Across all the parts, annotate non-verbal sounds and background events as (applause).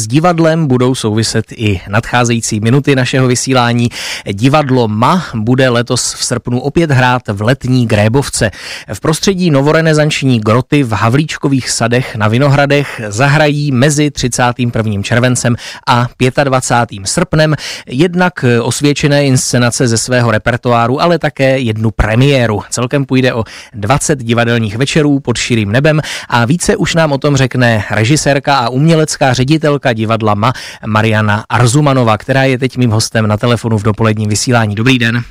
s divadlem budou souviset i nadcházející minuty našeho vysílání. Divadlo MA bude letos v srpnu opět hrát v letní Grébovce. V prostředí novorenesanční groty v Havlíčkových sadech na Vinohradech zahrají mezi 31. červencem a 25. srpnem jednak osvědčené inscenace ze svého repertoáru, ale také jednu premiéru. Celkem půjde o 20 divadelních večerů pod širým nebem a více už nám o tom řekne režisérka a umělecká ředitelka divadla MA Mariana Arzumanova, která je teď mým hostem na telefonu v dopoledním vysílání. Dobrý den.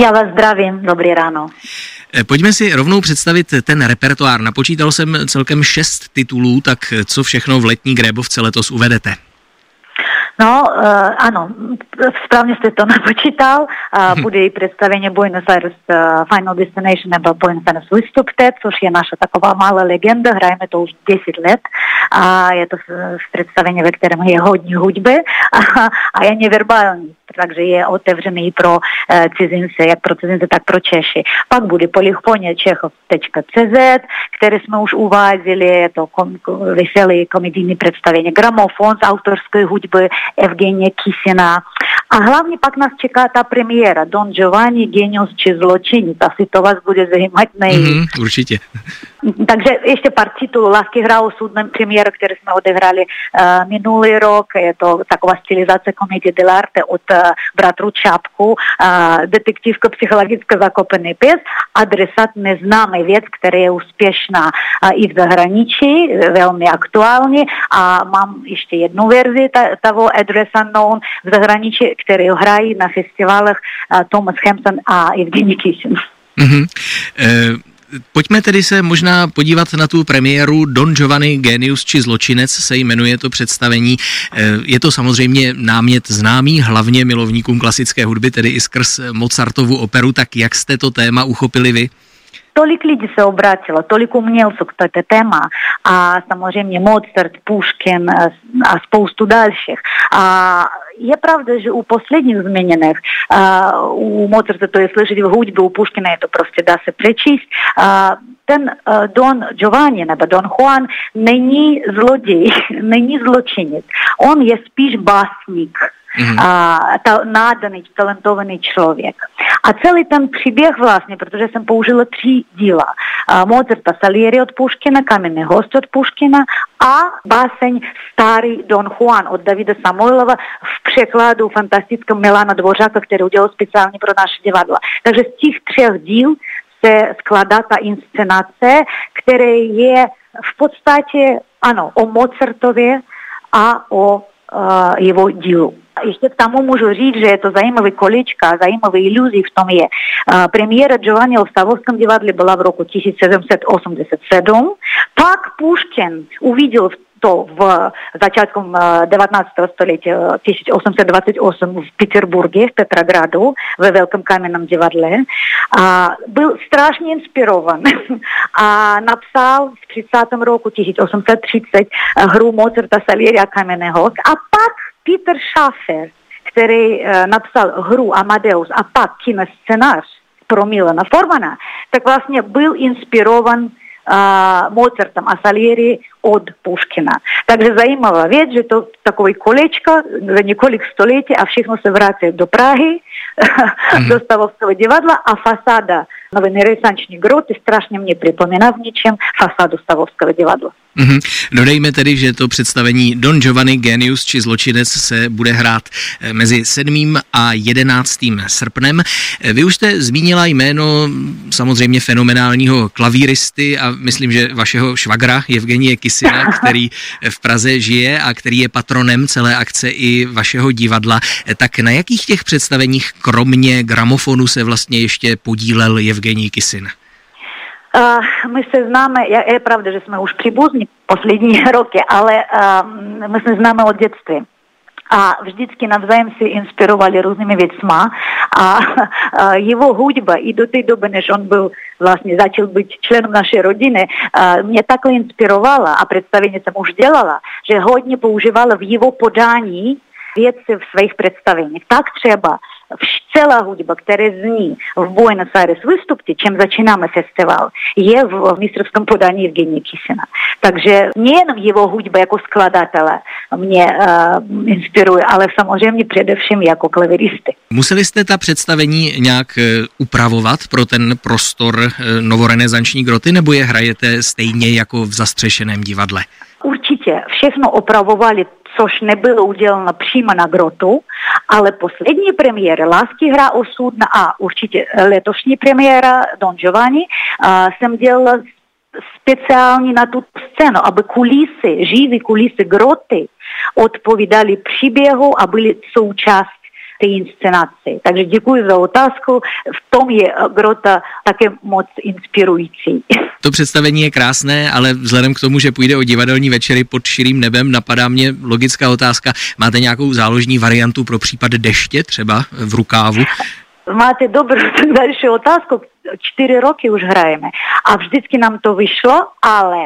Já vás zdravím, dobrý ráno. Eh, pojďme si rovnou představit ten repertoár. Napočítal jsem celkem šest titulů, tak co všechno v letní Grébovce letos uvedete? No, uh, ano, správně jste to (laughs) napočítal. Uh, bude i představení Buenos Aires uh, Final Destination nebo Buenos Aires Vystupte, což je naše taková malá legenda, hrajeme to už 10 let a je to v, představení, ve kterém je hodně hudby a, (laughs) a je neverbální takže je otevřený pro e, cizince, jak pro cizince, tak pro Češi. Pak bude polychonia čechov.cz, které jsme už uváděli, je to kom, veselé komedijní představení, gramofon z autorské hudby Evgenie Kisina. A hlavně pak nás čeká ta premiéra Don Giovanni, Genius či zločinec. Asi to vás bude zajímat nejvíc. Mm, určitě. Takže ještě pár titulů. Lásky hrál soudnem premiéru, který jsme odehrali uh, minulý rok. Je to taková stylizace komedie dell'arte od uh, bratru Čapku, uh, detektivka psychologicky zakopený pes, adresat neznámý věc, která je úspěšná uh, i v zahraničí, velmi aktuální. A mám ještě jednu verzi toho Address Unknown v zahraničí, který hrají na festivalech uh, Thomas Hampton a Evgeny Kisin. Mm-hmm. Uh... Pojďme tedy se možná podívat na tu premiéru Don Giovanni Genius či Zločinec se jmenuje to představení. Eh, je to samozřejmě námět známý hlavně milovníkům klasické hudby, tedy i skrz Mozartovu operu, tak jak jste to téma uchopili vy? Tolik lidí se obrátilo, tolik umělců k této téma a samozřejmě Mozart, Puškin a spoustu dalších. A je pravda, že u последних змінених у Моцарта то є слышать в гудьбі, у Пушкіна то просто да се ten uh, Don Giovanni nebo Don Juan není zloděj, (laughs) není zločinec. On je spíš básník. Mm-hmm. a, ta, nádherný, talentovaný člověk. A celý ten příběh vlastně, protože jsem použila tři díla. A Mozarta Salieri od Puškina, Kamenný host od Puškina a báseň Starý Don Juan od Davida Samoilova v překladu fantastickém Milana Dvořáka, který udělal speciálně pro naše divadla. Takže z těch třech díl se skladá ta inscenace, která je v podstatě, ano, o Mozartově a o uh, jeho dílu. Ještě k tomu můžu říct, že je to zajímavé kolečka, zajímavé iluzí v tom je. Premiéra Giovanni v Stavovském divadle byla v roku 1787. Pak Puškin uviděl v to v začátkem 19. století 1828 v Peterburgu, v Petrogradu, ve Velkém kamenném divadle. A byl strašně inspirovan a napsal v 30. roku 1830 hru Mozarta Salieri a Kamenného. A pak Peter Schaffer, který uh, napsal hru Amadeus a pak kinoscenář pro Milana Formana, tak vlastně byl inspirovan uh, А, Моцартом, а Сальери от Пушкина. Также Заимова ведь то такое колечко за несколько столетий, а всех се врати до Праги, (laughs) до Ставовского дивадла, а фасада Новый ресанчный грот и страшно мне припоминав ничем фасаду Ставовского дивадла. Mm-hmm. Dodejme tedy, že to představení Don Giovanni Genius či Zločinec se bude hrát eh, mezi 7. a 11. srpnem. Eh, vy už jste zmínila jméno samozřejmě fenomenálního klavíristy a myslím, že vašeho švagra Evgenie Kisina, (laughs) který v Praze žije a který je patronem celé akce i vašeho divadla. Eh, tak na jakých těch představeních kromě gramofonu se vlastně ještě podílel Evgení Kisin? My se známe, je, pravda, že jsme už příbuzní poslední (laughs) roky, ale my se známe od dětství. A vždycky navzájem si inspirovali různými věcma a, a jeho hudba i do té doby, než on byl vlastně začal být členem naší rodiny, a mě takhle inspirovala a představení jsem už dělala, že hodně používala v jeho podání věci v svých představeních. Tak třeba celá hudba, která zní v Buenos Aires vystupte, čím začínáme festival, je v mistrovském podání Evgenia Kisina. Takže nejen jeho hudba jako skladatele mě uh, inspiruje, ale samozřejmě především jako klaveristy. Museli jste ta představení nějak uh, upravovat pro ten prostor uh, novorenesanční groty, nebo je hrajete stejně jako v zastřešeném divadle? Určitě. Všechno opravovali což nebylo uděleno přímo na grotu, ale poslední premiéra Lásky hra osudna a určitě letošní premiéra Don Giovanni a, jsem dělala speciálně na tu scénu, aby kulisy, živé kulisy groty odpovídaly příběhu a byly součástí té inscenaci. Takže děkuji za otázku. V tom je Grota také moc inspirující. (laughs) To představení je krásné, ale vzhledem k tomu, že půjde o divadelní večery pod širým nebem, napadá mě logická otázka. Máte nějakou záložní variantu pro případ deště třeba v rukávu? Máte dobrou (laughs) další otázku. Čtyři roky už hrajeme a vždycky nám to vyšlo, ale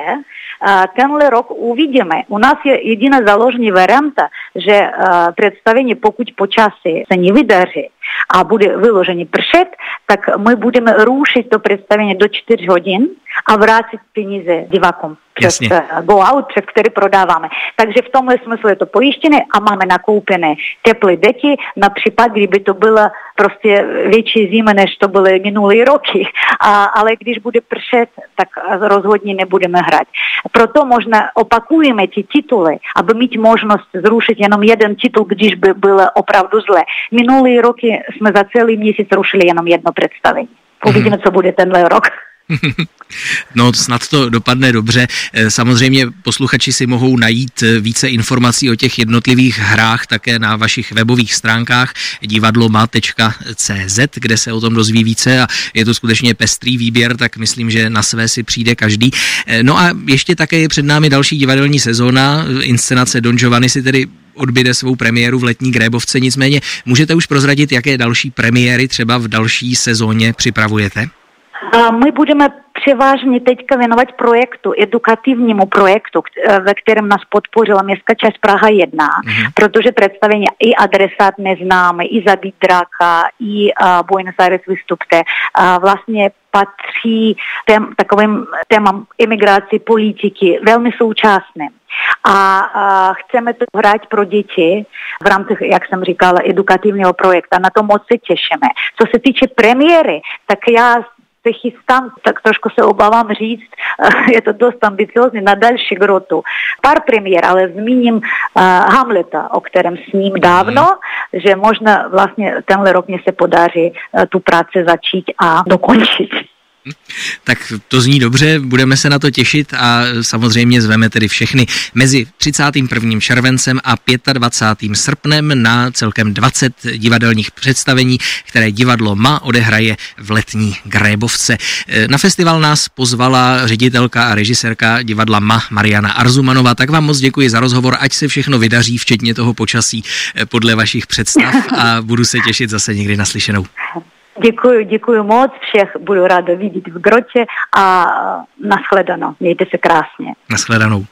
tenhle rok uvidíme. U nás je jediná záložní varianta, že představení, pokud počasí se nevydaří a bude vyložený pršet, tak my budeme rušit to představení do 4 hodin a vrátit peníze divákům přes Go Out, přes který prodáváme. Takže v tomhle smyslu je to pojištěné a máme nakoupené teplé deky na případ, kdyby to bylo prostě větší zima, než to byly minulé roky. A, ale když bude pršet, tak rozhodně nebudeme hrát. Proto možná opakujeme ty tituly, aby mít možnost zrušit jenom jeden titul, když by bylo opravdu zle. Minulé roky jsme za celý měsíc rušili jenom jedno představení. Uvidíme, co bude tenhle rok. No, snad to dopadne dobře. Eh, samozřejmě posluchači si mohou najít eh, více informací o těch jednotlivých hrách také na vašich webových stránkách divadloma.cz, kde se o tom dozví více a je to skutečně pestrý výběr, tak myslím, že na své si přijde každý. Eh, no a ještě také je před námi další divadelní sezóna. Inscenace Don Giovanni si tedy odbyde svou premiéru v letní Grébovce, nicméně můžete už prozradit, jaké další premiéry třeba v další sezóně připravujete? My budeme převážně teďka věnovat projektu, edukativnímu projektu, ve kterém nás podpořila městská část Praha 1, mm-hmm. protože představení i adresát neznáme, i zabít draka, i uh, Buenos Aires vystupte, uh, vlastně patří tém, takovým témam imigraci, politiky, velmi současným. A, a chceme to hrát pro děti v rámci, jak jsem říkala, edukativního projektu. Na to moc se těšíme. Co se týče premiéry, tak já se chystám, tak trošku se obávám říct, (laughs) je to dost ambiciozní, na další grotu. Pár premiér, ale zmíním uh, Hamleta, o kterém sním dávno, mm. že možná vlastně tenhle rok mě se podaří uh, tu práci začít a dokončit. (laughs) Tak to zní dobře, budeme se na to těšit a samozřejmě zveme tedy všechny mezi 31. červencem a 25. srpnem na celkem 20 divadelních představení, které divadlo MA odehraje v letní Grébovce. Na festival nás pozvala ředitelka a režisérka divadla MA Mariana Arzumanová. Tak vám moc děkuji za rozhovor, ať se všechno vydaří, včetně toho počasí podle vašich představ (laughs) a budu se těšit zase někdy naslyšenou. Děkuji, děkuji moc, všech budu ráda vidět v grotě a nashledanou. Mějte se krásně. Nashledanou.